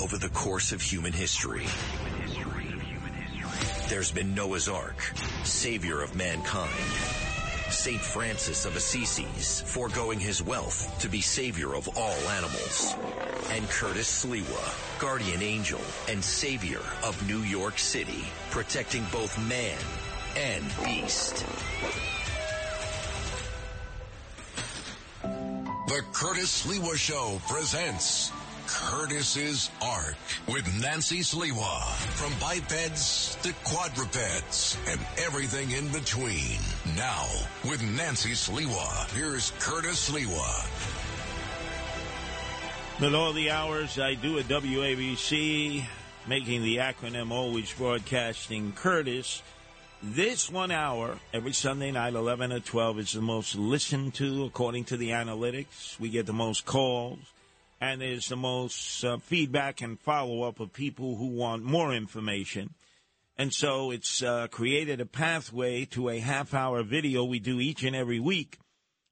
over the course of human history. There's been Noah's Ark, savior of mankind. St. Francis of Assisi's, foregoing his wealth to be savior of all animals. And Curtis Sliwa, guardian angel and savior of New York City, protecting both man and beast. The Curtis Sliwa Show presents Curtis's Ark with Nancy Sliwa. From bipeds to quadrupeds and everything in between. Now, with Nancy Sliwa, here's Curtis Sliwa. With all the hours I do at WABC, making the acronym always broadcasting Curtis, this one hour every Sunday night, 11 to 12, is the most listened to according to the analytics. We get the most calls and there's the most uh, feedback and follow up of people who want more information. And so it's uh, created a pathway to a half hour video we do each and every week,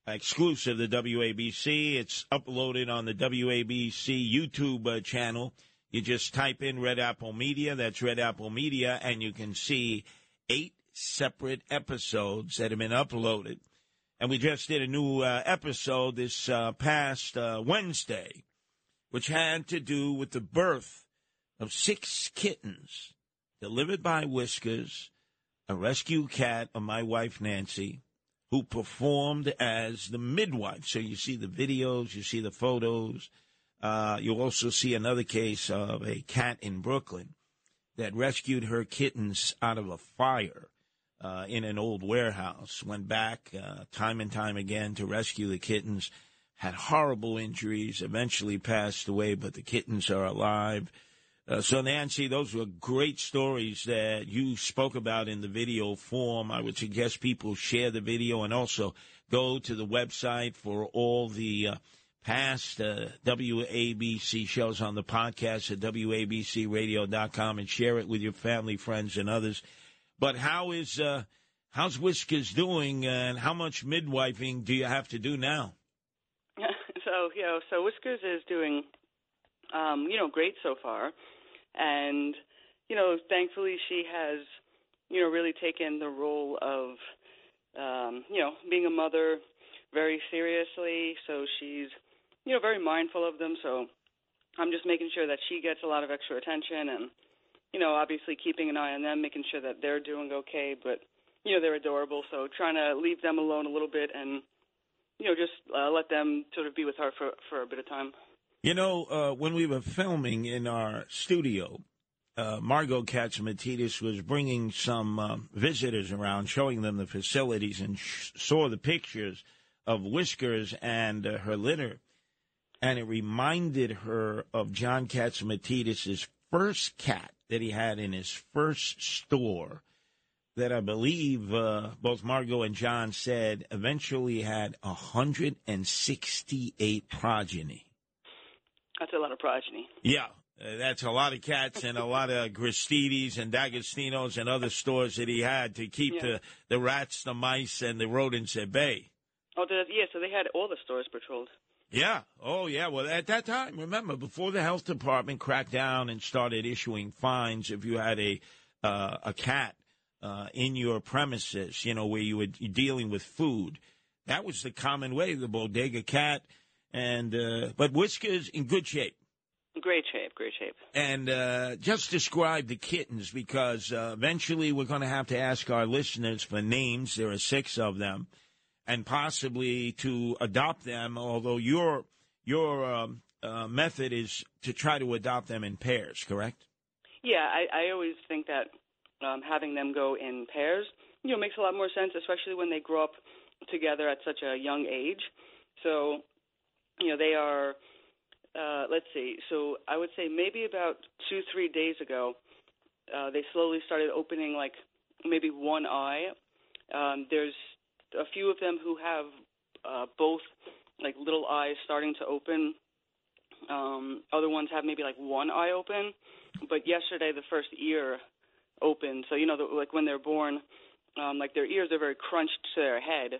exclusive to WABC. It's uploaded on the WABC YouTube uh, channel. You just type in Red Apple Media, that's Red Apple Media, and you can see eight separate episodes that have been uploaded. And we just did a new uh, episode this uh, past uh, Wednesday which had to do with the birth of six kittens delivered by Whiskers, a rescue cat of my wife Nancy, who performed as the midwife. So you see the videos, you see the photos. Uh, you also see another case of a cat in Brooklyn that rescued her kittens out of a fire uh, in an old warehouse. Went back uh, time and time again to rescue the kittens had horrible injuries, eventually passed away, but the kittens are alive. Uh, so, Nancy, those were great stories that you spoke about in the video form. I would suggest people share the video and also go to the website for all the uh, past uh, WABC shows on the podcast at WABCRadio.com and share it with your family, friends, and others. But how is uh, how's Whiskers doing, and how much midwifing do you have to do now? So you know, so Whiskers is doing, um, you know, great so far, and you know, thankfully she has, you know, really taken the role of, um, you know, being a mother very seriously. So she's, you know, very mindful of them. So I'm just making sure that she gets a lot of extra attention and, you know, obviously keeping an eye on them, making sure that they're doing okay. But you know, they're adorable. So trying to leave them alone a little bit and you know, just uh, let them sort of be with her for, for a bit of time. You know, uh, when we were filming in our studio, uh, Margot Catsimatidis was bringing some uh, visitors around, showing them the facilities, and sh- saw the pictures of Whiskers and uh, her litter. And it reminded her of John Catsimatidis' first cat that he had in his first store that I believe uh, both Margot and John said eventually had 168 progeny. That's a lot of progeny. Yeah, uh, that's a lot of cats and a lot of Gristedes and D'Agostino's and other stores that he had to keep yeah. the, the rats, the mice, and the rodents at bay. Oh, yeah, so they had all the stores patrolled. Yeah. Oh, yeah. Well, at that time, remember, before the health department cracked down and started issuing fines if you had a uh, a cat uh, in your premises, you know, where you were dealing with food. That was the common way, the bodega cat. And, uh, but Whiskers in good shape. Great shape, great shape. And uh, just describe the kittens because uh, eventually we're going to have to ask our listeners for names. There are six of them, and possibly to adopt them. Although your your um, uh, method is to try to adopt them in pairs, correct? Yeah, I, I always think that um, having them go in pairs, you know, makes a lot more sense, especially when they grow up together at such a young age. So, you know, they are. Uh, let's see. So I would say maybe about two, three days ago, uh, they slowly started opening like maybe one eye. Um, there's a few of them who have uh, both like little eyes starting to open. Um, other ones have maybe like one eye open. But yesterday, the first ear open. So you know, the, like when they're born, um, like their ears are very crunched to their head.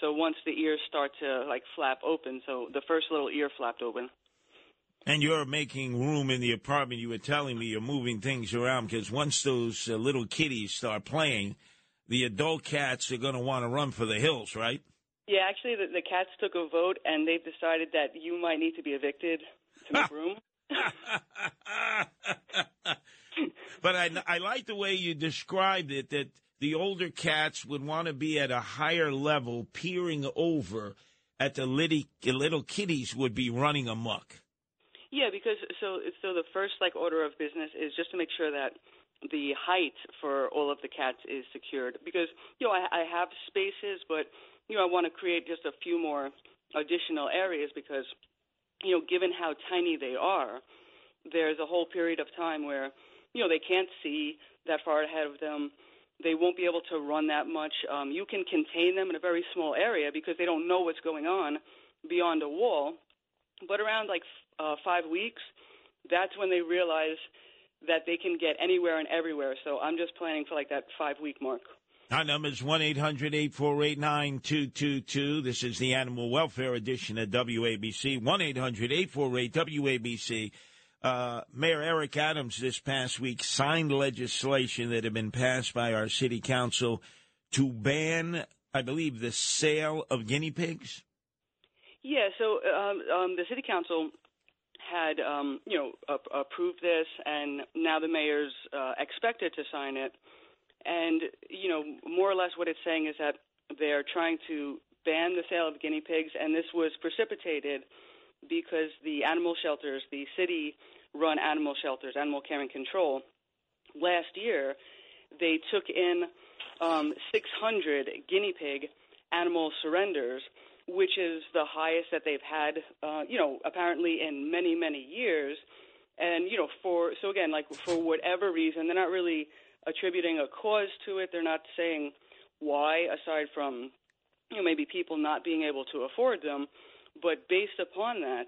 So once the ears start to like flap open, so the first little ear flapped open. And you're making room in the apartment. You were telling me you're moving things around because once those uh, little kitties start playing, the adult cats are going to want to run for the hills, right? Yeah, actually, the, the cats took a vote and they've decided that you might need to be evicted to make room. but I, I like the way you described it that the older cats would want to be at a higher level, peering over at the little, little kitties would be running amok. Yeah, because so so the first like order of business is just to make sure that the height for all of the cats is secured. Because you know I, I have spaces, but you know I want to create just a few more additional areas because you know given how tiny they are, there's a whole period of time where you know they can't see that far ahead of them. They won't be able to run that much. Um, you can contain them in a very small area because they don't know what's going on beyond a wall. But around like uh, five weeks, that's when they realize that they can get anywhere and everywhere. So I'm just planning for like that five week mark. Our number is 1 800 848 9222. This is the Animal Welfare Edition of WABC. 1 800 848 WABC. Uh, Mayor Eric Adams this past week signed legislation that had been passed by our city council to ban, I believe, the sale of guinea pigs. Yeah, so um, um, the city council had, um, you know, approved this, and now the mayor's uh, expected to sign it. And you know, more or less, what it's saying is that they're trying to ban the sale of guinea pigs, and this was precipitated because the animal shelters, the city run animal shelters, animal care and control, last year they took in um, 600 guinea pig animal surrenders, which is the highest that they've had, uh, you know, apparently in many, many years. And, you know, for, so again, like for whatever reason, they're not really attributing a cause to it. They're not saying why, aside from, you know, maybe people not being able to afford them. But based upon that,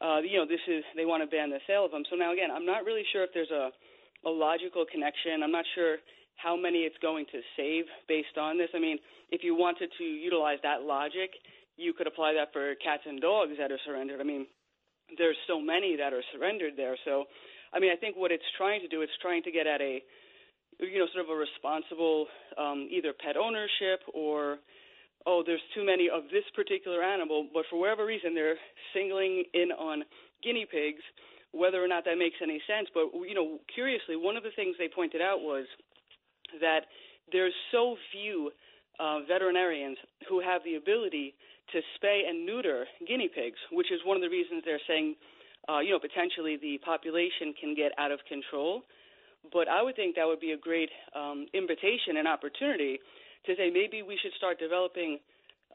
uh, you know, this is they want to ban the sale of them. So now again, I'm not really sure if there's a a logical connection. I'm not sure how many it's going to save based on this. I mean, if you wanted to utilize that logic, you could apply that for cats and dogs that are surrendered. I mean, there's so many that are surrendered there. So, I mean, I think what it's trying to do, it's trying to get at a, you know, sort of a responsible um, either pet ownership or oh, there's too many of this particular animal, but for whatever reason they're singling in on guinea pigs, whether or not that makes any sense. But you know, curiously, one of the things they pointed out was that there's so few uh, veterinarians who have the ability to spay and neuter guinea pigs, which is one of the reasons they're saying, uh, you know, potentially the population can get out of control. But I would think that would be a great um, invitation and opportunity to say maybe we should start developing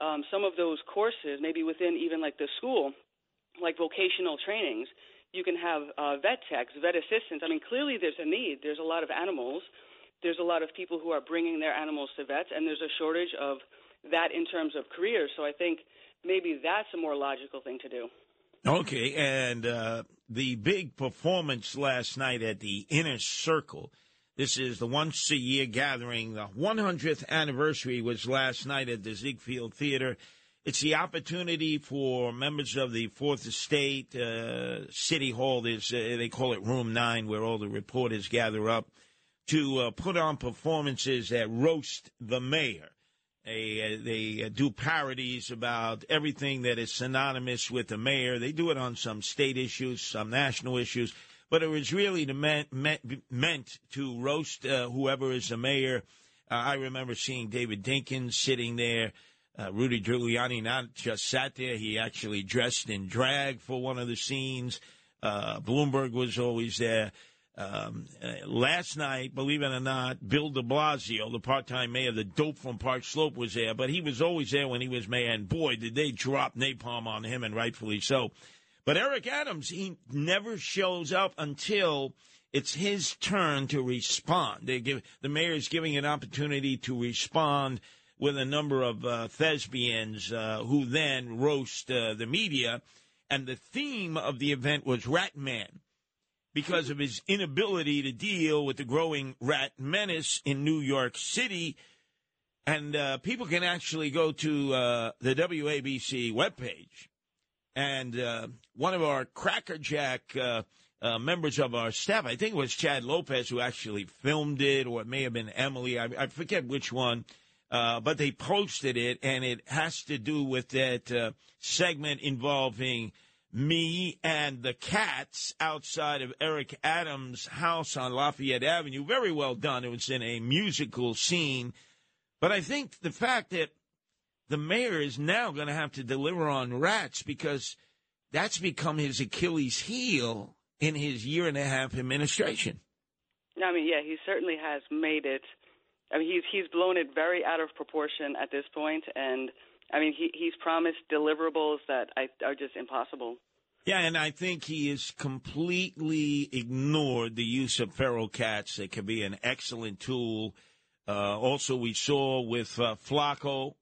um, some of those courses, maybe within even like the school, like vocational trainings. You can have uh, vet techs, vet assistants. I mean, clearly there's a need. There's a lot of animals. There's a lot of people who are bringing their animals to vets, and there's a shortage of that in terms of careers. So I think maybe that's a more logical thing to do. Okay, and uh, the big performance last night at the Inner Circle this is the once a year gathering. The 100th anniversary was last night at the Ziegfeld Theater. It's the opportunity for members of the Fourth Estate, uh, City Hall, there's, uh, they call it Room 9, where all the reporters gather up, to uh, put on performances that roast the mayor. They, uh, they uh, do parodies about everything that is synonymous with the mayor. They do it on some state issues, some national issues but it was really meant, meant, meant to roast uh, whoever is the mayor. Uh, I remember seeing David Dinkins sitting there. Uh, Rudy Giuliani not just sat there; he actually dressed in drag for one of the scenes. Uh, Bloomberg was always there. Um, uh, last night, believe it or not, Bill de Blasio, the part-time mayor, the dope from Park Slope, was there. But he was always there when he was mayor, and boy, did they drop napalm on him, and rightfully so. But Eric Adams, he never shows up until it's his turn to respond. They give the mayor is giving an opportunity to respond with a number of uh, thespians uh, who then roast uh, the media. And the theme of the event was Rat Man because of his inability to deal with the growing rat menace in New York City. And uh, people can actually go to uh, the WABC webpage and uh, one of our crackerjack uh, uh, members of our staff, I think it was Chad Lopez, who actually filmed it, or it may have been Emily. I, I forget which one. Uh, but they posted it, and it has to do with that uh, segment involving me and the cats outside of Eric Adams' house on Lafayette Avenue. Very well done. It was in a musical scene. But I think the fact that the mayor is now going to have to deliver on rats because that's become his Achilles heel in his year and a half administration. I mean, yeah, he certainly has made it. I mean, he's he's blown it very out of proportion at this point, and I mean, he he's promised deliverables that I, are just impossible. Yeah, and I think he has completely ignored the use of feral cats. They can be an excellent tool. Uh, also, we saw with uh, Flaco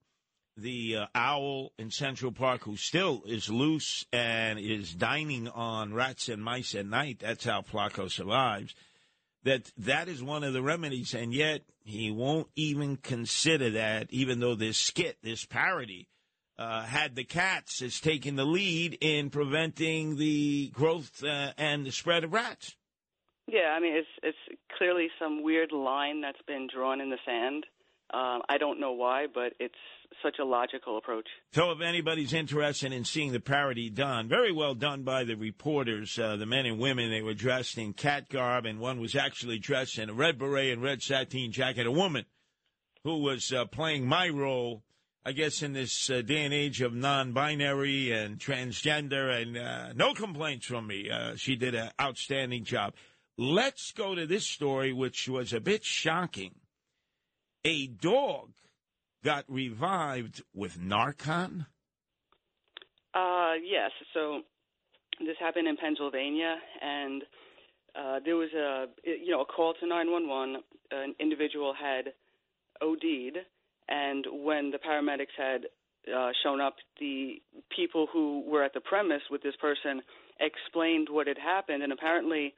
the uh, owl in Central Park who still is loose and is dining on rats and mice at night. That's how Flaco survives. That that is one of the remedies, and yet he won't even consider that. Even though this skit, this parody, uh, had the cats as taking the lead in preventing the growth uh, and the spread of rats. Yeah, I mean it's it's clearly some weird line that's been drawn in the sand. Um, I don't know why, but it's such a logical approach. So, if anybody's interested in seeing the parody done, very well done by the reporters, uh, the men and women, they were dressed in cat garb, and one was actually dressed in a red beret and red sateen jacket. A woman who was uh, playing my role, I guess, in this uh, day and age of non binary and transgender, and uh, no complaints from me. Uh, she did an outstanding job. Let's go to this story, which was a bit shocking. A dog got revived with Narcan? Uh, yes. So this happened in Pennsylvania, and uh, there was a you know a call to 911. An individual had OD'd, and when the paramedics had uh, shown up, the people who were at the premise with this person explained what had happened, and apparently,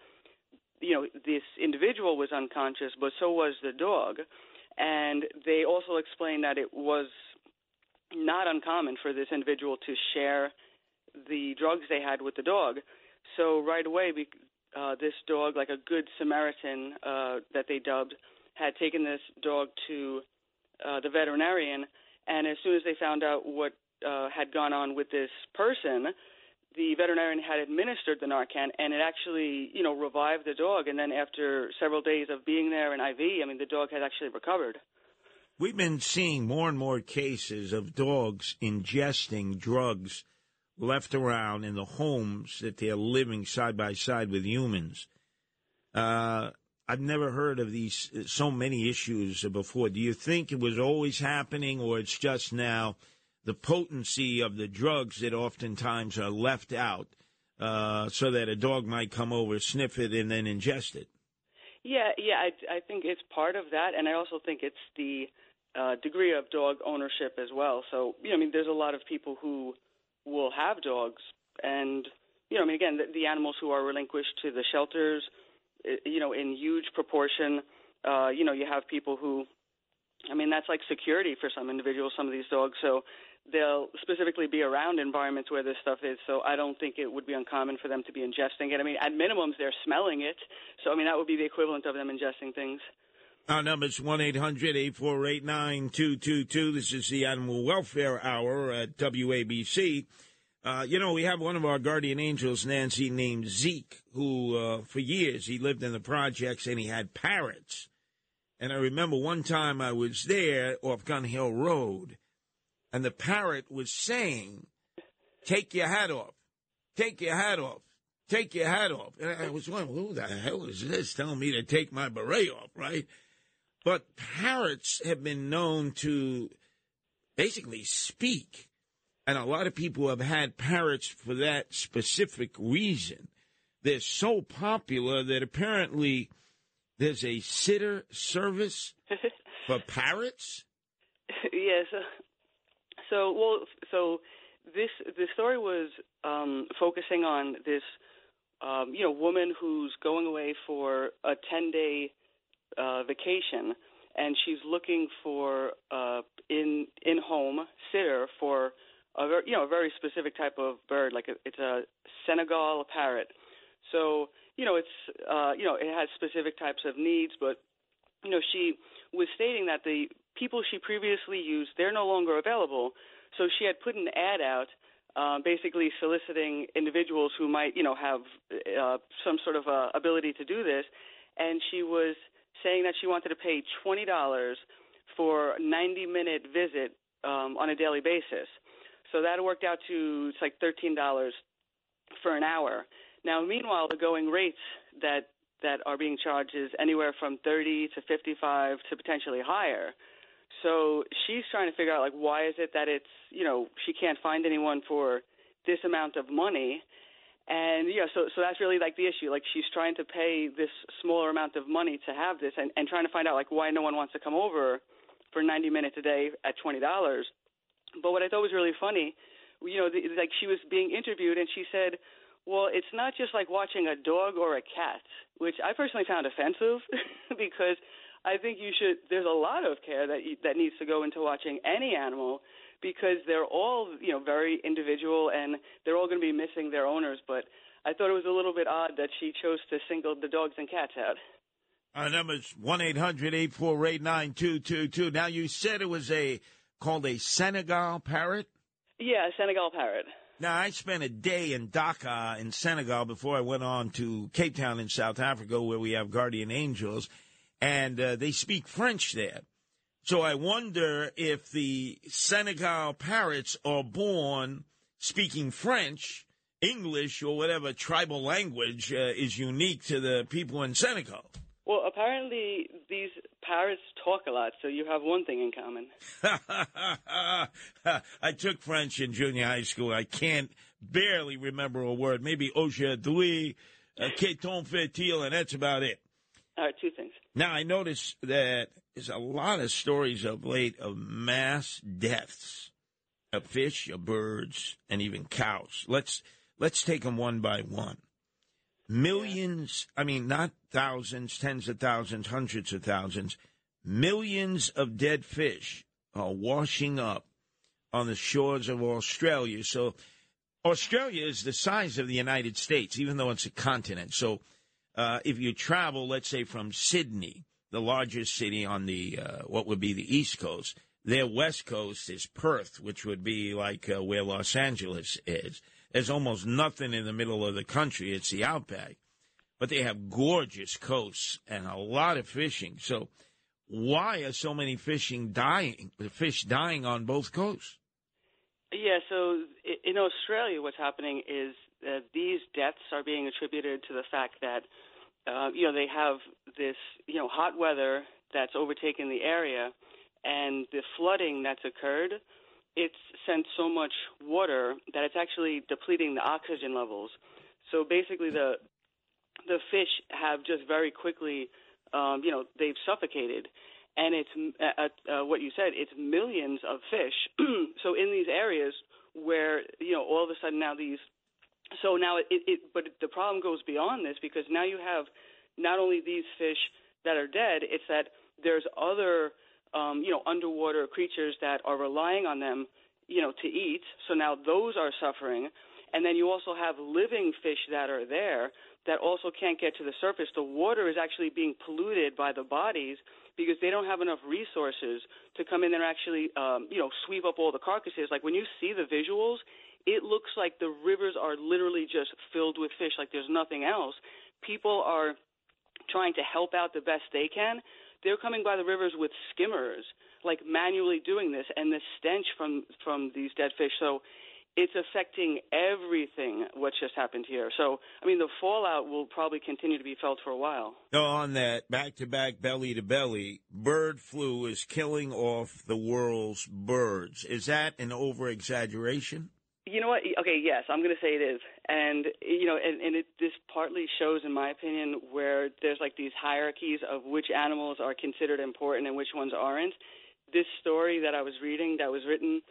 you know, this individual was unconscious, but so was the dog. And they also explained that it was not uncommon for this individual to share the drugs they had with the dog. So right away, uh, this dog, like a good Samaritan uh, that they dubbed, had taken this dog to uh, the veterinarian. And as soon as they found out what uh, had gone on with this person, the veterinarian had administered the Narcan, and it actually, you know, revived the dog. And then after several days of being there in IV, I mean, the dog had actually recovered. We've been seeing more and more cases of dogs ingesting drugs left around in the homes that they're living side by side with humans. Uh, I've never heard of these so many issues before. Do you think it was always happening, or it's just now? The potency of the drugs that oftentimes are left out uh, so that a dog might come over, sniff it, and then ingest it. Yeah, yeah, I, I think it's part of that, and I also think it's the uh, degree of dog ownership as well. So, you know, I mean, there's a lot of people who will have dogs, and you know, I mean, again, the, the animals who are relinquished to the shelters, you know, in huge proportion. Uh, you know, you have people who, I mean, that's like security for some individuals. Some of these dogs, so they'll specifically be around environments where this stuff is. So I don't think it would be uncommon for them to be ingesting it. I mean, at minimums, they're smelling it. So I mean, that would be the equivalent of them ingesting things. Our number is 1 800 848 9222. This is the Animal Welfare Hour at WABC. Uh, you know, we have one of our guardian angels, Nancy, named Zeke, who uh, for years he lived in the projects and he had parrots. And I remember one time I was there off Gun Hill Road and the parrot was saying, "Take your hat off, take your hat off, take your hat off." And I was wondering, who the hell is this telling me to take my beret off, right? But parrots have been known to basically speak. And a lot of people have had parrots for that specific reason. They're so popular that apparently there's a sitter service for parrots. yes, so well, so this the story was um, focusing on this, um, you know, woman who's going away for a ten day uh, vacation, and she's looking for uh, in in home sitter for a ver- you know a very specific type of bird, like a, it's a Senegal parrot. So you know it's uh, you know it has specific types of needs, but you know she was stating that the people she previously used they're no longer available. So she had put an ad out, uh, basically soliciting individuals who might you know have uh, some sort of uh, ability to do this, and she was saying that she wanted to pay twenty dollars for a 90 minute visit um, on a daily basis. So that worked out to it's like thirteen dollars for an hour. Now, meanwhile, the going rates that that are being charged is anywhere from thirty to fifty-five to potentially higher. So she's trying to figure out like why is it that it's you know she can't find anyone for this amount of money, and yeah, so so that's really like the issue. Like she's trying to pay this smaller amount of money to have this, and and trying to find out like why no one wants to come over for 90 minutes a day at twenty dollars. But what I thought was really funny, you know, the, like she was being interviewed and she said, "Well, it's not just like watching a dog or a cat," which I personally found offensive because I think you should. There's a lot of care that you, that needs to go into watching any animal because they're all you know very individual and they're all going to be missing their owners. But I thought it was a little bit odd that she chose to single the dogs and cats out. Our number is 1 800 848 9222. Now, you said it was a called a Senegal parrot? Yeah, a Senegal parrot. Now, I spent a day in Dakar in Senegal before I went on to Cape Town in South Africa, where we have guardian angels, and uh, they speak French there. So I wonder if the Senegal parrots are born speaking French, English, or whatever tribal language uh, is unique to the people in Senegal. Apparently these parrots talk a lot, so you have one thing in common. I took French in junior high school. I can't barely remember a word. Maybe aujourd'hui, uh, qu'est-on fait-il, and that's about it. All right, two things. Now, I notice that there's a lot of stories of late of mass deaths of fish, of birds, and even cows. Let's let's take them one by one. Millions, I mean, not thousands, tens of thousands, hundreds of thousands, millions of dead fish are washing up on the shores of Australia. So, Australia is the size of the United States, even though it's a continent. So, uh, if you travel, let's say from Sydney, the largest city on the uh, what would be the East Coast, their West Coast is Perth, which would be like uh, where Los Angeles is. There's almost nothing in the middle of the country. It's the outback. But they have gorgeous coasts and a lot of fishing. So why are so many fishing dying, fish dying on both coasts? Yeah, so in Australia, what's happening is that these deaths are being attributed to the fact that, uh, you know, they have this, you know, hot weather that's overtaken the area and the flooding that's occurred it's sent so much water that it's actually depleting the oxygen levels. So basically, the the fish have just very quickly, um, you know, they've suffocated, and it's uh, uh, what you said. It's millions of fish. so in these areas where you know all of a sudden now these, so now it, it but the problem goes beyond this because now you have not only these fish that are dead, it's that there's other um, you know, underwater creatures that are relying on them, you know, to eat. So now those are suffering. And then you also have living fish that are there that also can't get to the surface. The water is actually being polluted by the bodies because they don't have enough resources to come in and actually, um, you know, sweep up all the carcasses. Like when you see the visuals, it looks like the rivers are literally just filled with fish, like there's nothing else. People are trying to help out the best they can, they're coming by the rivers with skimmers, like manually doing this, and the stench from from these dead fish. So it's affecting everything what's just happened here. So, I mean, the fallout will probably continue to be felt for a while. On that back to back, belly to belly, bird flu is killing off the world's birds. Is that an over exaggeration? You know what? Okay, yes, I'm going to say it is, and you know, and, and it, this partly shows, in my opinion, where there's like these hierarchies of which animals are considered important and which ones aren't. This story that I was reading, that was written,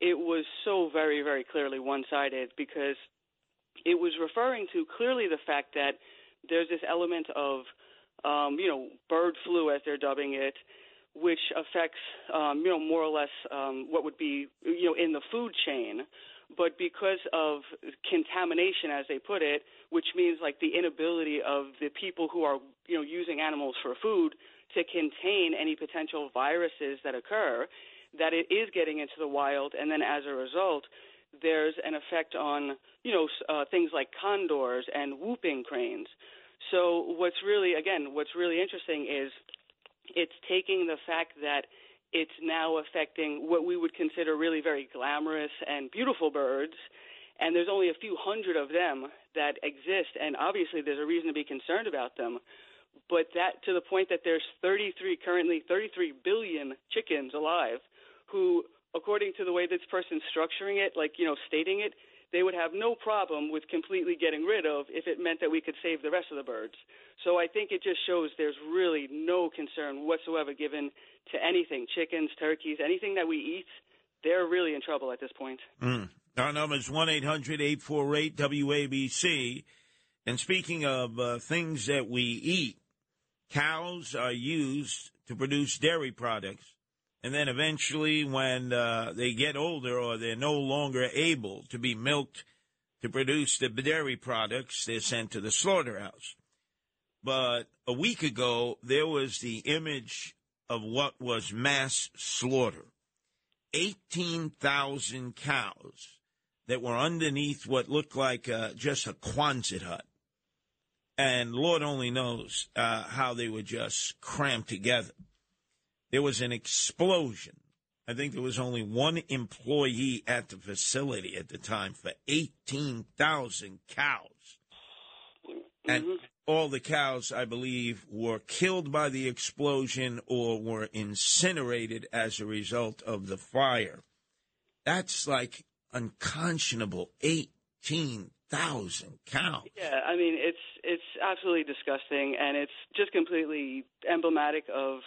it was so very, very clearly one-sided because it was referring to clearly the fact that there's this element of, um, you know, bird flu as they're dubbing it, which affects, um, you know, more or less um, what would be, you know, in the food chain. But because of contamination, as they put it, which means like the inability of the people who are, you know, using animals for food to contain any potential viruses that occur, that it is getting into the wild, and then as a result, there's an effect on, you know, uh, things like condors and whooping cranes. So what's really, again, what's really interesting is it's taking the fact that it's now affecting what we would consider really very glamorous and beautiful birds, and there's only a few hundred of them that exist, and obviously there's a reason to be concerned about them. But that to the point that there's 33 currently 33 billion chickens alive, who, according to the way this person's structuring it, like you know, stating it, they would have no problem with completely getting rid of if it meant that we could save the rest of the birds. So I think it just shows there's really no concern whatsoever given to anything chickens, turkeys, anything that we eat. They're really in trouble at this point. Mm. Our number is 1 800 848 WABC. And speaking of uh, things that we eat, cows are used to produce dairy products. And then eventually, when uh, they get older or they're no longer able to be milked to produce the dairy products, they're sent to the slaughterhouse. But a week ago, there was the image of what was mass slaughter 18,000 cows that were underneath what looked like uh, just a Quonset hut. And Lord only knows uh, how they were just crammed together there was an explosion. I think there was only one employee at the facility at the time for 18,000 cows. And mm-hmm. all the cows, I believe, were killed by the explosion or were incinerated as a result of the fire. That's like unconscionable. 18,000 cows. Yeah, I mean, it's it's absolutely disgusting, and it's just completely emblematic of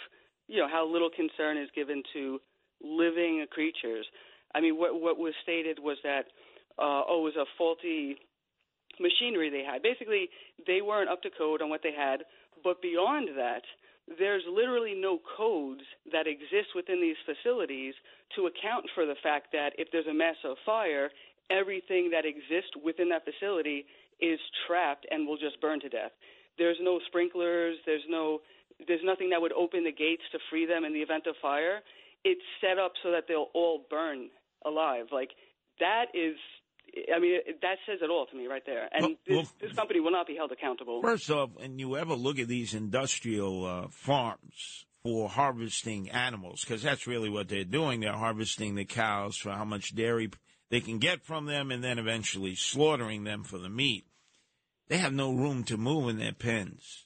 you know how little concern is given to living creatures. I mean, what what was stated was that uh, oh, it was a faulty machinery they had. Basically, they weren't up to code on what they had. But beyond that, there's literally no codes that exist within these facilities to account for the fact that if there's a massive fire, everything that exists within that facility is trapped and will just burn to death. There's no sprinklers. There's no there's nothing that would open the gates to free them in the event of fire. It's set up so that they'll all burn alive. Like that is I mean, that says it all to me right there. And well, this, well, this, company will not be held accountable. First off, when you ever look at these industrial uh, farms for harvesting animals, because that's really what they're doing, they're harvesting the cows for how much dairy they can get from them and then eventually slaughtering them for the meat. They have no room to move in their pens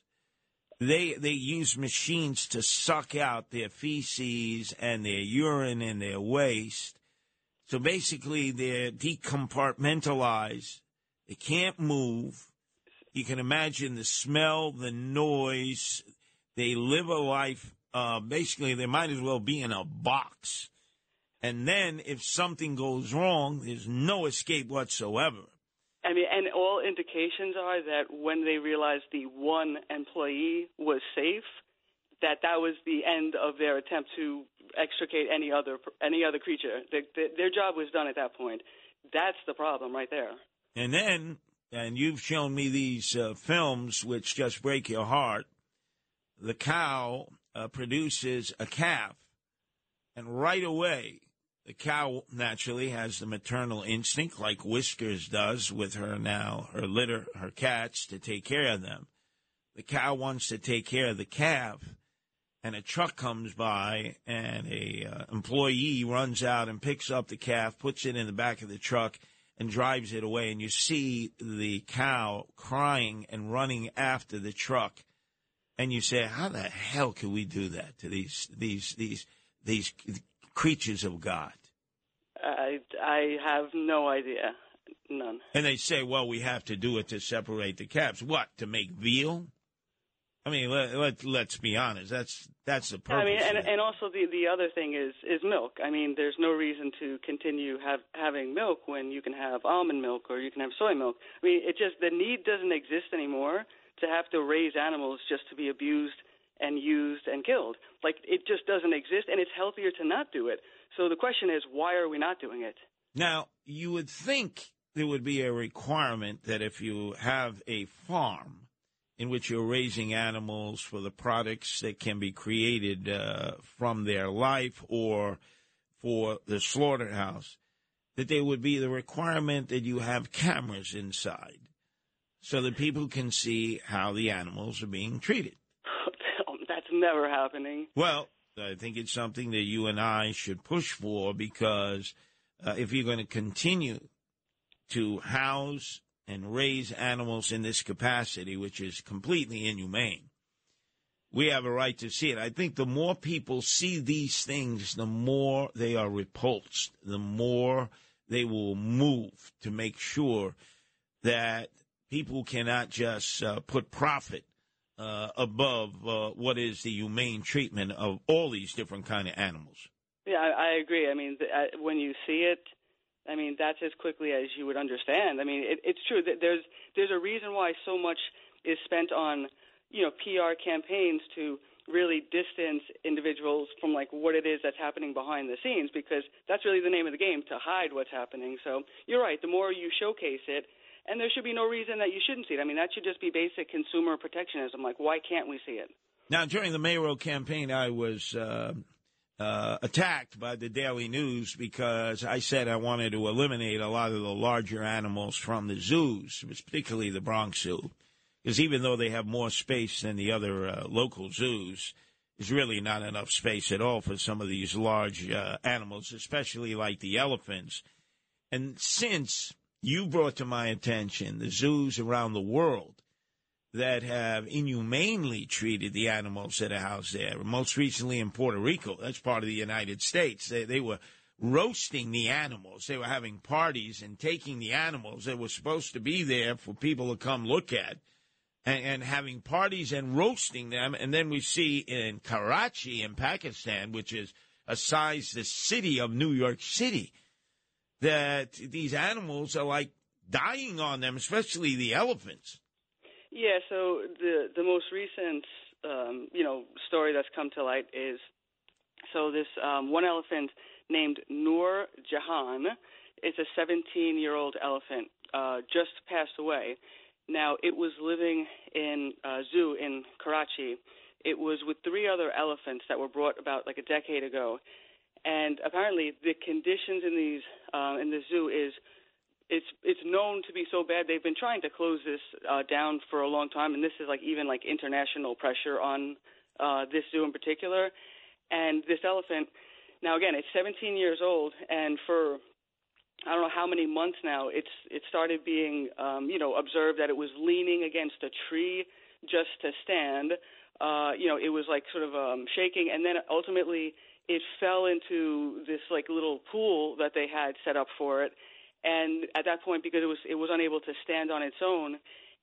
they they use machines to suck out their feces and their urine and their waste. So basically, they're decompartmentalized. They can't move. You can imagine the smell, the noise. They live a life. Uh, basically, they might as well be in a box. And then, if something goes wrong, there's no escape whatsoever. All indications are that when they realized the one employee was safe, that that was the end of their attempt to extricate any other any other creature. They, their job was done at that point. That's the problem right there. And then, and you've shown me these uh, films which just break your heart. The cow uh, produces a calf, and right away the cow naturally has the maternal instinct, like Whiskers does with her now, her litter, her cats, to take care of them. The cow wants to take care of the calf, and a truck comes by, and a uh, employee runs out and picks up the calf, puts it in the back of the truck, and drives it away. And you see the cow crying and running after the truck, and you say, "How the hell can we do that to these these these these creatures of God?" I, I have no idea. None. And they say, well, we have to do it to separate the calves. What, to make veal? I mean, let, let, let's be honest. That's that's the purpose. I mean, and, and also the the other thing is is milk. I mean, there's no reason to continue have having milk when you can have almond milk or you can have soy milk. I mean, it just the need doesn't exist anymore to have to raise animals just to be abused and used and killed. Like it just doesn't exist, and it's healthier to not do it. So the question is, why are we not doing it? Now, you would think there would be a requirement that if you have a farm in which you're raising animals for the products that can be created uh, from their life or for the slaughterhouse, that there would be the requirement that you have cameras inside so that people can see how the animals are being treated. That's never happening. Well, I think it's something that you and I should push for because uh, if you're going to continue to house and raise animals in this capacity, which is completely inhumane, we have a right to see it. I think the more people see these things, the more they are repulsed, the more they will move to make sure that people cannot just uh, put profit uh, above uh, what is the humane treatment of all these different kind of animals. Yeah, I, I agree. I mean, the, uh, when you see it, I mean that's as quickly as you would understand. I mean, it, it's true that there's there's a reason why so much is spent on you know PR campaigns to really distance individuals from like what it is that's happening behind the scenes because that's really the name of the game to hide what's happening. So you're right. The more you showcase it, and there should be no reason that you shouldn't see it. I mean, that should just be basic consumer protectionism. Like, why can't we see it? Now, during the mayoral campaign, I was uh, uh, attacked by the Daily News because I said I wanted to eliminate a lot of the larger animals from the zoos, particularly the Bronx Zoo, because even though they have more space than the other uh, local zoos, there's really not enough space at all for some of these large uh, animals, especially like the elephants. And since you brought to my attention the zoos around the world that have inhumanely treated the animals that are housed there. Most recently in Puerto Rico, that's part of the United States. They, they were roasting the animals. They were having parties and taking the animals that were supposed to be there for people to come look at and, and having parties and roasting them. And then we see in Karachi in Pakistan, which is a size the city of New York City, that these animals are like dying on them, especially the elephants. Yeah, so the the most recent um, you know story that's come to light is so this um, one elephant named Noor Jahan. It's a 17 year old elephant, uh, just passed away. Now it was living in a zoo in Karachi. It was with three other elephants that were brought about like a decade ago, and apparently the conditions in these uh, in the zoo is it's it's known to be so bad. They've been trying to close this uh, down for a long time. And this is like even like international pressure on uh, this zoo in particular. And this elephant now again it's 17 years old. And for I don't know how many months now it's it started being um, you know observed that it was leaning against a tree just to stand. Uh, you know it was like sort of um, shaking. And then ultimately it fell into this like little pool that they had set up for it. And at that point because it was it was unable to stand on its own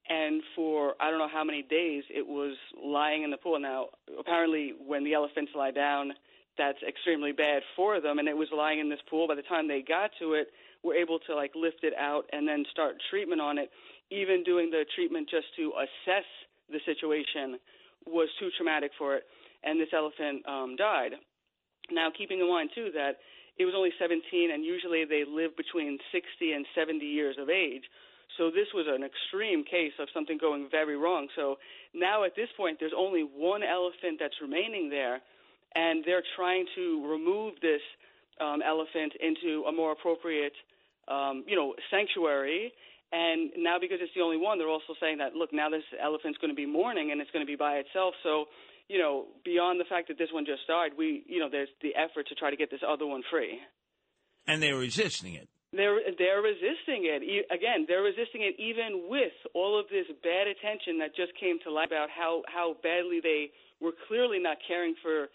and for I don't know how many days it was lying in the pool. Now apparently when the elephants lie down that's extremely bad for them. And it was lying in this pool. By the time they got to it were able to like lift it out and then start treatment on it. Even doing the treatment just to assess the situation was too traumatic for it. And this elephant um died now, keeping in mind, too, that it was only 17, and usually they live between 60 and 70 years of age. So this was an extreme case of something going very wrong. So now at this point, there's only one elephant that's remaining there, and they're trying to remove this um, elephant into a more appropriate, um, you know, sanctuary. And now because it's the only one, they're also saying that look, now this elephant's going to be mourning and it's going to be by itself. So you know, beyond the fact that this one just died, we, you know, there's the effort to try to get this other one free. And they're resisting it. They're they're resisting it. Again, they're resisting it even with all of this bad attention that just came to light about how how badly they were clearly not caring for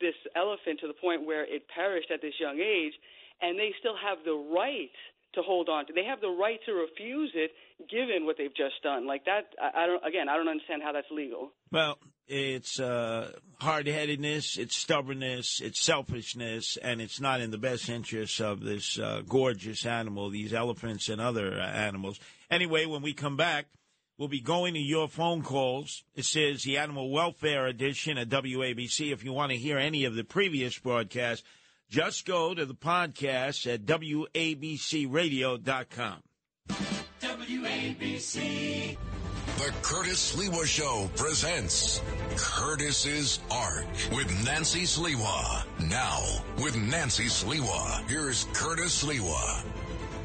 this elephant to the point where it perished at this young age, and they still have the right to hold on to. They have the right to refuse it, given what they've just done. Like that, I, I don't. Again, I don't understand how that's legal. Well, it's uh, hard headedness, it's stubbornness, it's selfishness, and it's not in the best interests of this uh, gorgeous animal, these elephants and other uh, animals. Anyway, when we come back, we'll be going to your phone calls. It says the Animal Welfare Edition at WABC. If you want to hear any of the previous broadcasts, just go to the podcast at WABCRadio.com. WABC. The Curtis Sliwa Show presents Curtis's Ark with Nancy Sliwa. Now, with Nancy Sliwa, here's Curtis Sliwa.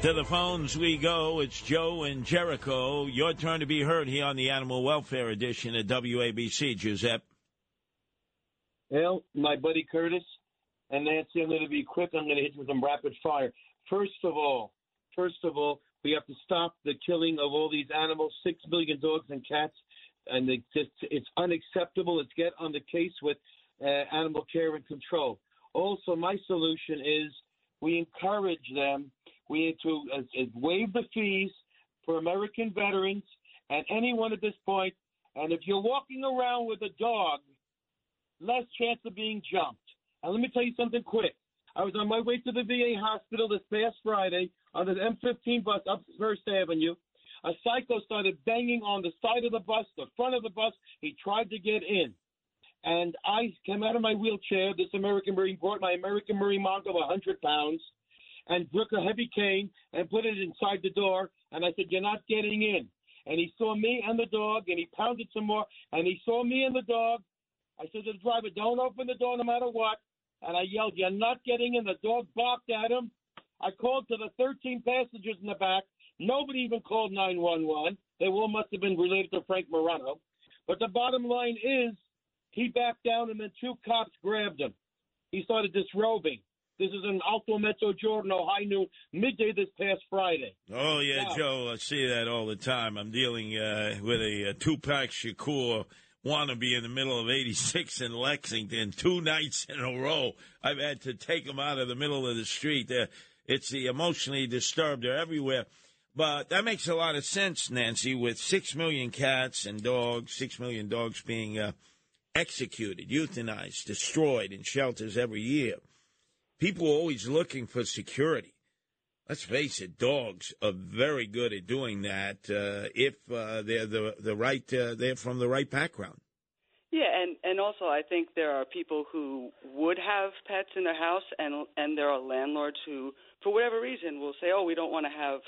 To the phones we go. It's Joe and Jericho. Your turn to be heard here on the Animal Welfare Edition at WABC, Giuseppe. Well, my buddy Curtis and Nancy, I'm going to be quick. I'm going to hit you with some rapid fire. First of all, first of all, we have to stop the killing of all these animals, six million dogs and cats, and it's just, it's unacceptable. Let's get on the case with uh, animal care and control. Also, my solution is we encourage them. We need to uh, uh, waive the fees for American veterans and anyone at this point. And if you're walking around with a dog, less chance of being jumped. And let me tell you something quick. I was on my way to the VA hospital this past Friday on the M15 bus up First Avenue. A psycho started banging on the side of the bus, the front of the bus. He tried to get in. And I came out of my wheelchair. This American Marine brought my American Marine monk of 100 pounds and took a heavy cane and put it inside the door. And I said, You're not getting in. And he saw me and the dog, and he pounded some more. And he saw me and the dog. I said to the driver, Don't open the door no matter what. And I yelled, You're not getting in. The dog barked at him. I called to the 13 passengers in the back. Nobody even called 911. They all must have been related to Frank Morano. But the bottom line is he backed down and then two cops grabbed him. He started disrobing. This is in Alto Mezzogiorno, high noon, midday this past Friday. Oh, yeah, wow. Joe, I see that all the time. I'm dealing uh, with a, a Tupac Shakur wannabe in the middle of 86 in Lexington two nights in a row. I've had to take him out of the middle of the street. They're, it's the emotionally disturbed. They're everywhere. But that makes a lot of sense, Nancy, with six million cats and dogs, six million dogs being uh, executed, euthanized, destroyed in shelters every year. People are always looking for security. Let's face it, dogs are very good at doing that uh, if uh, they're the the right uh, they're from the right background. Yeah, and and also I think there are people who would have pets in their house, and and there are landlords who, for whatever reason, will say, oh, we don't want to have,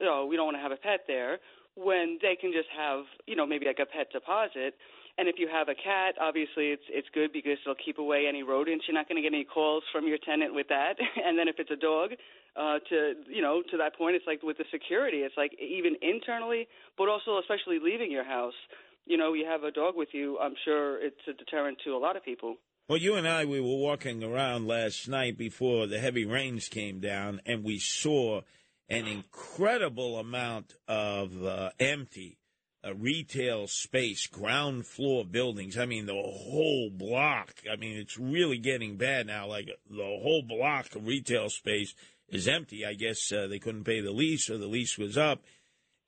you know, we don't want to have a pet there, when they can just have, you know, maybe like a pet deposit. And if you have a cat, obviously it's it's good because it'll keep away any rodents. You're not going to get any calls from your tenant with that. and then if it's a dog, uh, to you know to that point, it's like with the security, it's like even internally, but also especially leaving your house you know, you have a dog with you, I'm sure it's a deterrent to a lot of people. Well, you and I, we were walking around last night before the heavy rains came down, and we saw an incredible amount of uh, empty uh, retail space, ground floor buildings. I mean, the whole block. I mean, it's really getting bad now. Like the whole block of retail space is empty. I guess uh, they couldn't pay the lease or the lease was up.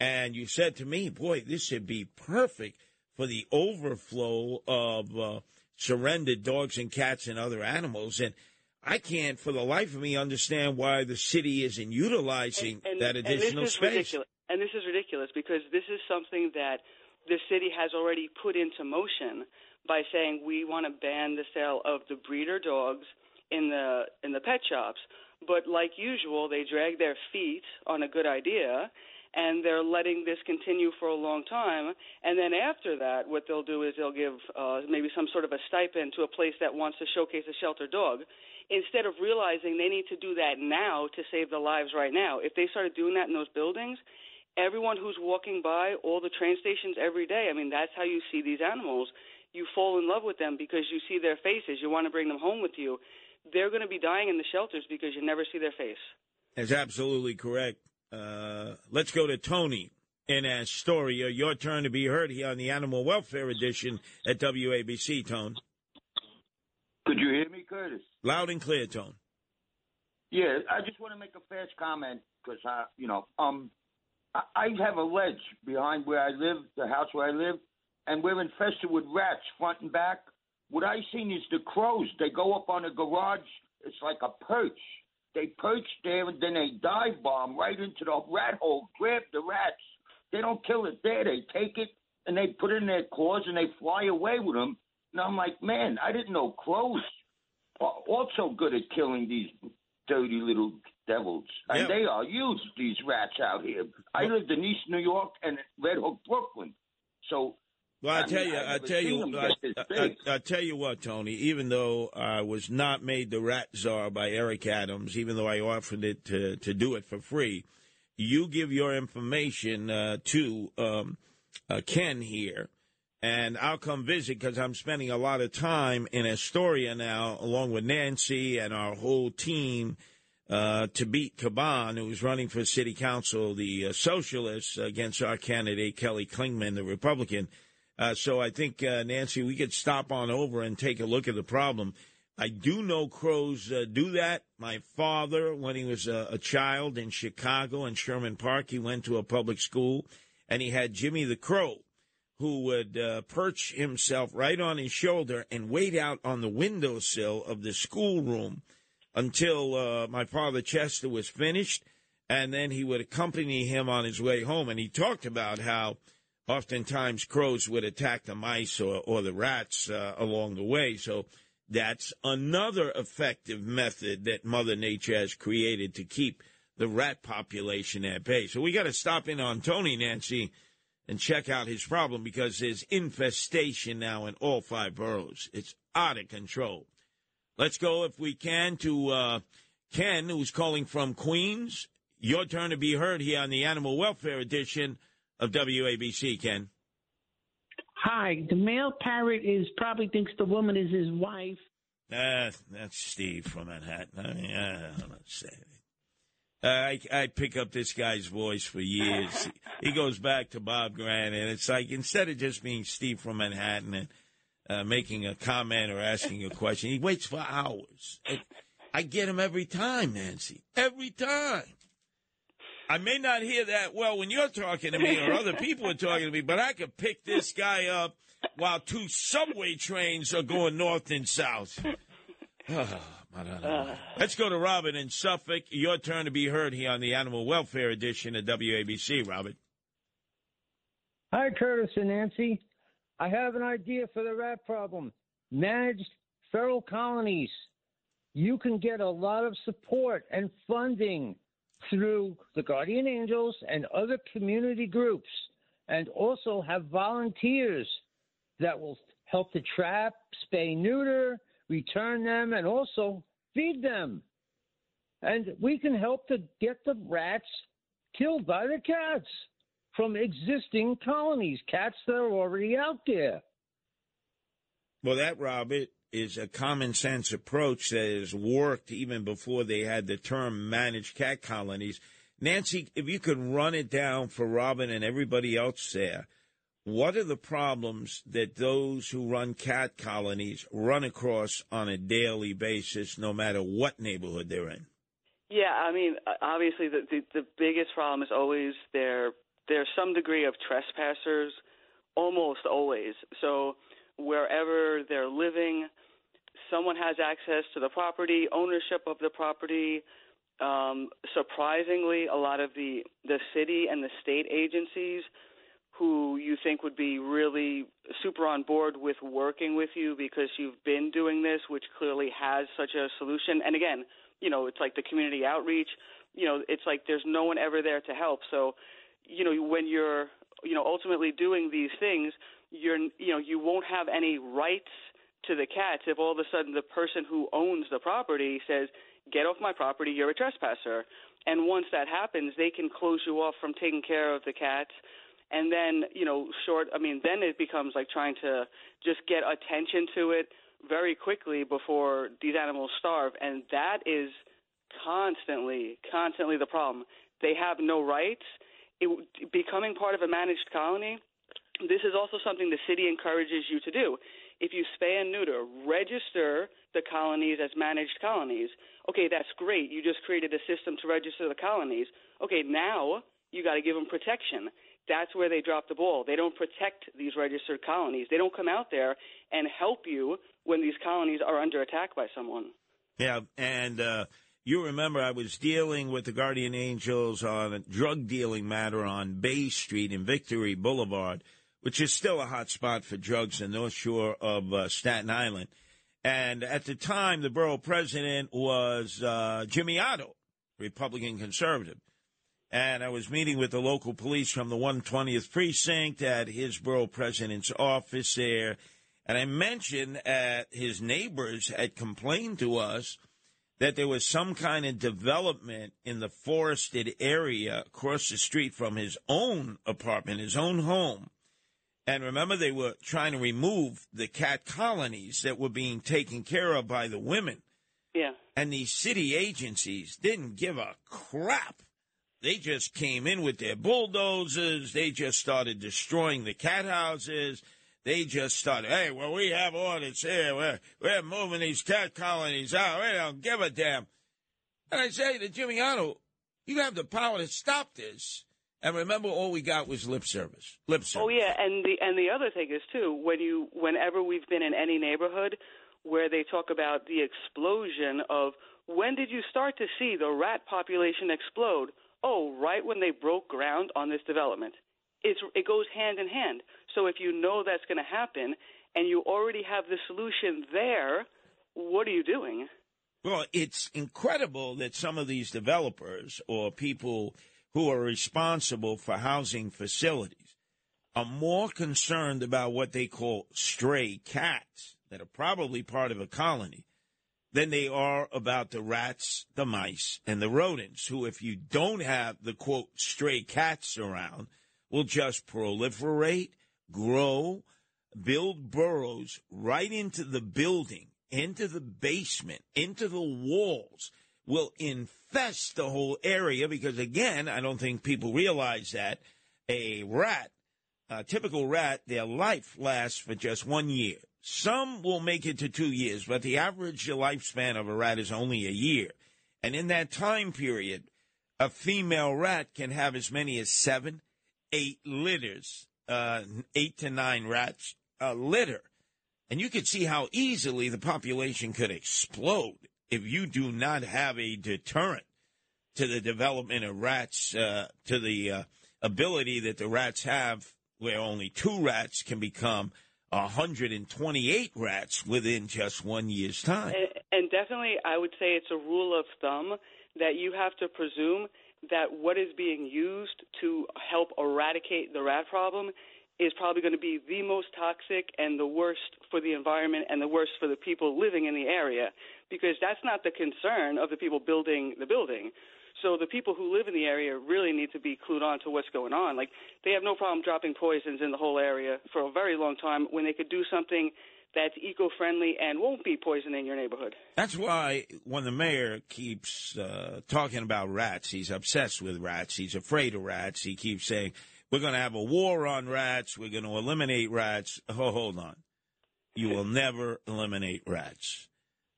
And you said to me, boy, this would be perfect for the overflow of uh, surrendered dogs and cats and other animals. And I can't, for the life of me, understand why the city isn't utilizing and, and, that additional and this space. Is ridiculous. And this is ridiculous because this is something that the city has already put into motion by saying we want to ban the sale of the breeder dogs in the in the pet shops. But like usual, they drag their feet on a good idea and they're letting this continue for a long time. And then after that, what they'll do is they'll give uh, maybe some sort of a stipend to a place that wants to showcase a shelter dog, instead of realizing they need to do that now to save the lives right now. If they started doing that in those buildings, everyone who's walking by all the train stations every day, I mean, that's how you see these animals. You fall in love with them because you see their faces. You want to bring them home with you. They're going to be dying in the shelters because you never see their face. That's absolutely correct. Uh, let's go to Tony in Astoria. Your turn to be heard here on the Animal Welfare Edition at WABC, Tone. Could you hear me, Curtis? Loud and clear, Tone. Yeah, I just want to make a fast comment because I, you know, um, I, I have a ledge behind where I live, the house where I live, and we're infested with rats front and back. What I've seen is the crows. They go up on a garage. It's like a perch they perch there and then they dive bomb right into the rat hole, grab the rats. They don't kill it there. They take it and they put it in their claws and they fly away with them. And I'm like, man, I didn't know crows are also good at killing these dirty little devils. And Yeah. they are huge, these rats out here. I lived in East New York and Red Hook, Brooklyn. So Well, I I tell mean, you, I've I tell you, I, I. I tell you what, Tony. Even though I was not made the rat czar by Eric Adams, even though I offered it to to do it for free, you give your information uh, to um, uh, Ken here, and I'll come visit because I'm spending a lot of time in Astoria now, along with Nancy and our whole team. Uh, to beat Caban, who's running for city council, the uh, socialists against our candidate Kelly Klingman, the Republican. Uh, so I think, uh, Nancy, we could stop on over and take a look at the problem. I do know crows uh, do that. My father, when he was a, a child in Chicago in Sherman Park, he went to a public school and he had Jimmy the Crow, who would uh, perch himself right on his shoulder and wait out on the windowsill of the schoolroom until uh, my father Chester was finished, and then he would accompany him on his way home. And he talked about how oftentimes crows would attack the mice or, or the rats uh, along the way. So that's another effective method that Mother Nature has created to keep the rat population at bay. So we got to stop in on Tony Nancy and check out his problem because there's infestation now in all five boroughs. It's out of control. Let's go, if we can, to uh, Ken, who's calling from Queens. Your turn to be heard here on the Animal Welfare Edition of WABC, Ken. Hi, the male parrot is probably thinks the woman is his wife. Uh, that's Steve from Manhattan. I mean, I'm not saying it. Uh, I, I pick up this guy's voice for years. he goes back to Bob Grant, and it's like instead of just being Steve from Manhattan and uh, making a comment or asking a question, he waits for hours. And I get him every time, Nancy. Every time. I may not hear that well when you're talking to me or other people are talking to me, but I could pick this guy up while two subway trains are going north and south. Let's go to Robin in Suffolk. Your turn to be heard here on the Animal Welfare Edition of WABC, Robin. Hi, Curtis and Nancy. I have an idea for the rat problem. Managed feral colonies. You can get a lot of support and funding through the Guardian Angels and other community groups, and also have volunteers that will help to trap, spay, neuter, return them, and also feed them. And we can help to get the rats killed by the cats from existing colonies, cats that are already out there. Well, that, Robert, is a common sense approach that has worked even before they had the term managed cat colonies. Nancy, if you could run it down for Robin and everybody else there, what are the problems that those who run cat colonies run across on a daily basis, no matter what neighborhood they're in? Yeah, I mean, obviously the, the the biggest problem is always there. There's some degree of trespassers, almost always. So wherever they're living, someone has access to the property, ownership of the property. Um, surprisingly, a lot of the the city and the state agencies who you think would be really super on board with working with you because you've been doing this, which clearly has such a solution. And again, you know, it's like the community outreach. You know, it's like there's no one ever there to help. So, you know, when you're, you know, ultimately doing these things, you're, you know, you won't have any rights to the cats if all of a sudden the person who owns the property says, "Get off my property, you're a trespasser." And once that happens, they can close you off from taking care of the cats. And then you know short i mean then it becomes like trying to just get attention to it very quickly before these animals starve. And that is constantly constantly the problem. They have no rights. It, becoming part of a managed colony this is also something the city encourages you to do if you spay and neuter register the colonies as managed colonies okay that's great you just created a system to register the colonies okay now you got to give them protection that's where they drop the ball. They don't protect these registered colonies. They don't come out there and help you when these colonies are under attack by someone. Yeah, and uh, You remember I was dealing with the Guardian Angels on a drug dealing matter on Bay Street and Victory Boulevard, which is still a hot spot for drugs in the North Shore of uh, Staten Island. And at the time, the borough president was uh, Jimmy Oddo, Republican conservative. And I was meeting with the local police from the 120th precinct at his borough president's office there. And I mentioned that his neighbors had complained to us that there was some kind of development in the forested area across the street from his own apartment, his own home. And remember, they were trying to remove the cat colonies that were being taken care of by the women. Yeah. And these city agencies didn't give a crap. They just came in with their bulldozers. They just started destroying the cat houses. They just started, hey, well, we have orders here. We're, we're moving these cat colonies out. We don't give a damn. And I say to Jimmy Oddo, you have the power to stop this. And remember, all we got was lip service. Lip service. Oh yeah, and the and the other thing is too when you whenever we've been in any neighborhood where they talk about the explosion of when did you start to see the rat population explode? Oh, right when they broke ground on this development. It's it goes hand in hand. So if you know that's going to happen and you already have the solution there, what are you doing? Well, it's incredible that some of these developers or people who are responsible for housing facilities are more concerned about what they call stray cats that are probably part of a colony than they are about the rats, the mice, and the rodents, who, if you don't have the quote stray cats around, will just proliferate, grow, build burrows right into the building, into the basement, into the walls, will infest the whole area because, again, I don't think people realize that a rat, a typical rat, their life lasts for just one year. Some will make it to two years, but the average lifespan of a rat is only a year. And in that time period, a female rat can have as many as seven, eight litters, uh, eight to nine rats a litter. And you could see how easily the population could explode if you do not have a deterrent to the development of rats, uh, to the uh, ability that the rats have, where only two rats can become 128 rats within just one year's time. And, and definitely, I would say it's a rule of thumb that you have to presume that what is being used to help eradicate the rat problem is probably going to be the most toxic and the worst for the environment and the worst for the people living in the area because that's not the concern of the people building the building. So the people who live in the area really need to be clued on to what's going on. Like they have no problem dropping poisons in the whole area for a very long time when they could do something that's eco-friendly and won't be poisoning your neighborhood. That's why when the mayor keeps uh, talking about rats, he's obsessed with rats. He's afraid of rats. He keeps saying, "We're going to have a war on rats. We're going to eliminate rats." Oh, hold on, you will never eliminate rats.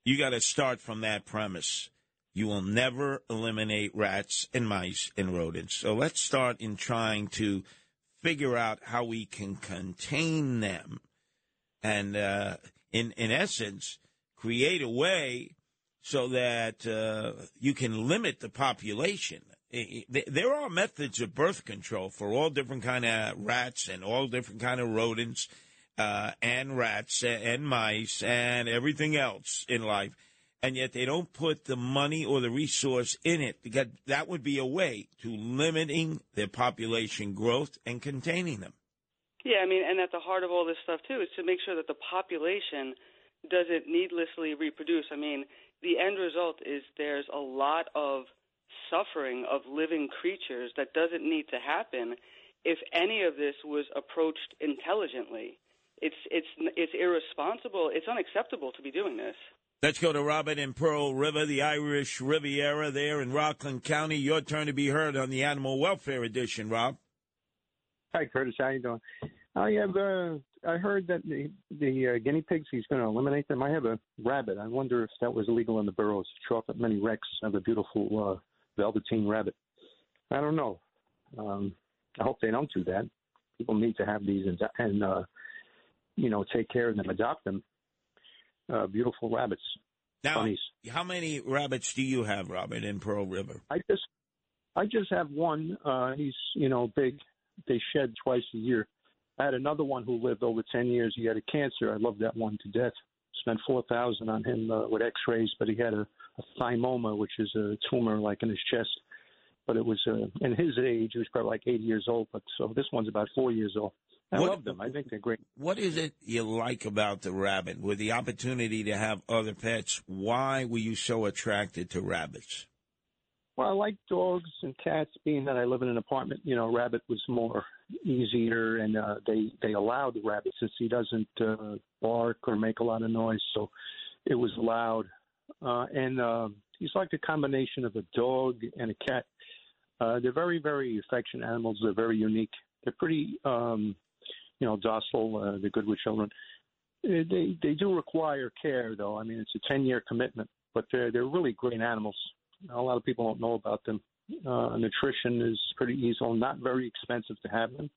You got to start from that premise. You will never eliminate rats and mice and rodents. So let's start in trying to figure out how we can contain them and, uh, in, in essence, create a way so that uh, you can limit the population. There are methods of birth control for all different kind of rats and all different kind of rodents uh, and rats and mice and everything else in life, and yet they don't put the money or the resource in it. Because that would be a way to limiting their population growth and containing them. Yeah, I mean, and at the heart of all this stuff too is to make sure that the population doesn't needlessly reproduce. I mean, the end result is there's a lot of suffering of living creatures that doesn't need to happen if any of this was approached intelligently it's it's it's irresponsible. It's unacceptable to be doing this. Let's go to Robert in Pearl River, the Irish Riviera there in Rockland County. Your turn to be heard on the Animal Welfare Edition, Rob. Hi, Curtis. How you doing? I have. Uh, I heard that the the uh, guinea pigs he's going to eliminate them. I have a rabbit. I wonder if that was illegal in the boroughs. Chocolate mini Rex have a beautiful uh, velveteen rabbit. I don't know. Um, I hope they don't do that. People need to have these and, and uh, you know, take care of them, adopt them. Uh, beautiful rabbits. Now, bunnies. how many rabbits do you have, Robert, in Pearl River? I just I just have one. Uh, he's you know big. They shed twice a year. I had another one who lived over ten years. He had a cancer. I love that one to death. Spent four thousand on him uh, with X-rays, but he had a, a thymoma, which is a tumor like in his chest. But it was uh, in his age, he was probably like eighty years old. But so this one's about four years old. I What- love them. I think they're great. What is it you like about the rabbit? With the opportunity to have other pets, why were you so attracted to rabbits? Well, I like dogs and cats. Being that I live in an apartment, you know, rabbit was more easier, and uh, they they allowed the rabbit since he doesn't uh, bark or make a lot of noise, so it was allowed. Uh, and uh, he's like a combination of a dog and a cat. Uh, they're very very affectionate animals. They're very unique. They're pretty, um, you know, docile. Uh, they're good with children. They they do require care, though. I mean, it's a ten year commitment, but they're they're really great animals. A lot of people don't know about them. Uh, nutrition is pretty easy, not very expensive to have them.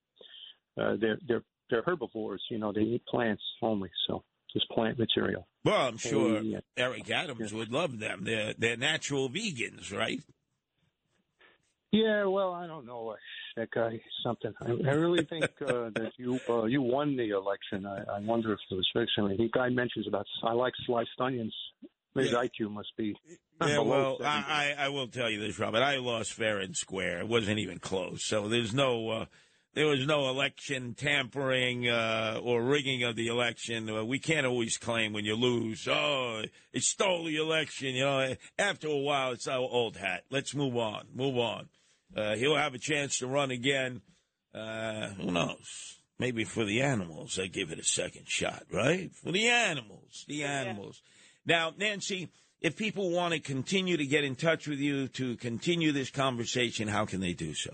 Uh, they're they're they're herbivores. You know, they eat plants only, so just plant material. Well, I'm sure Yeah. Eric Adams would love them. They're they're natural vegans, right? Yeah, well, I don't know. uh, That guy something. I, I really think uh, that you uh, you won the election. I, I wonder if it was fiction. The guy mentions about I like sliced onions. His Yeah. IQ must be. Yeah, well, I, I I will tell you this, Robert. I lost fair and square. It wasn't even close. So there's no uh, there was no election tampering uh, or rigging of the election. Uh, we can't always claim when you lose. Oh, it stole the election. You know, after a while, it's our old hat. Let's move on. Move on. Uh, he'll have a chance to run again. Uh, who knows? Maybe for the animals, I give it a second shot, right? For the animals, the animals. Now, Nancy, if people want to continue to get in touch with you to continue this conversation, how can they do so?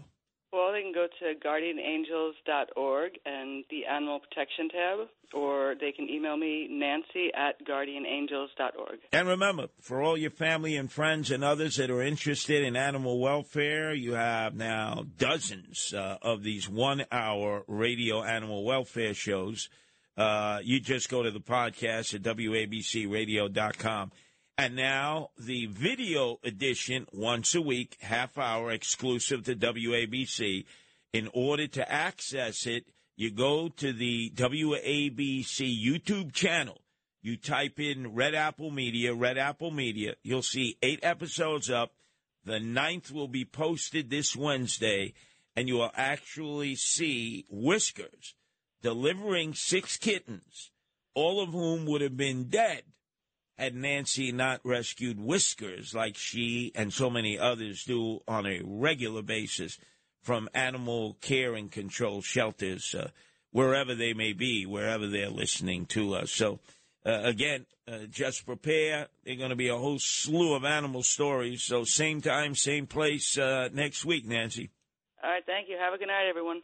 Well, they can go to guardianangels.org and the animal protection tab, or they can email me, nancy at guardianangels.org. And remember, for all your family and friends and others that are interested in animal welfare, you have now dozens uh, of these one hour radio animal welfare shows. Uh, you just go to the podcast at WABCRadio.com. And now the video edition once a week, half hour exclusive to WABC. In order to access it, you go to the WABC YouTube channel. You type in Red Apple Media, Red Apple Media. You'll see eight episodes up. The ninth will be posted this Wednesday, and you will actually see Whiskers delivering six kittens, all of whom would have been dead had Nancy not rescued Whiskers like she and so many others do on a regular basis from animal care and control shelters, uh, wherever they may be, wherever they're listening to us. So, uh, again, uh, just prepare. There's going to be a whole slew of animal stories. So, same time, same place uh, next week, Nancy. All right, thank you. Have a good night, everyone.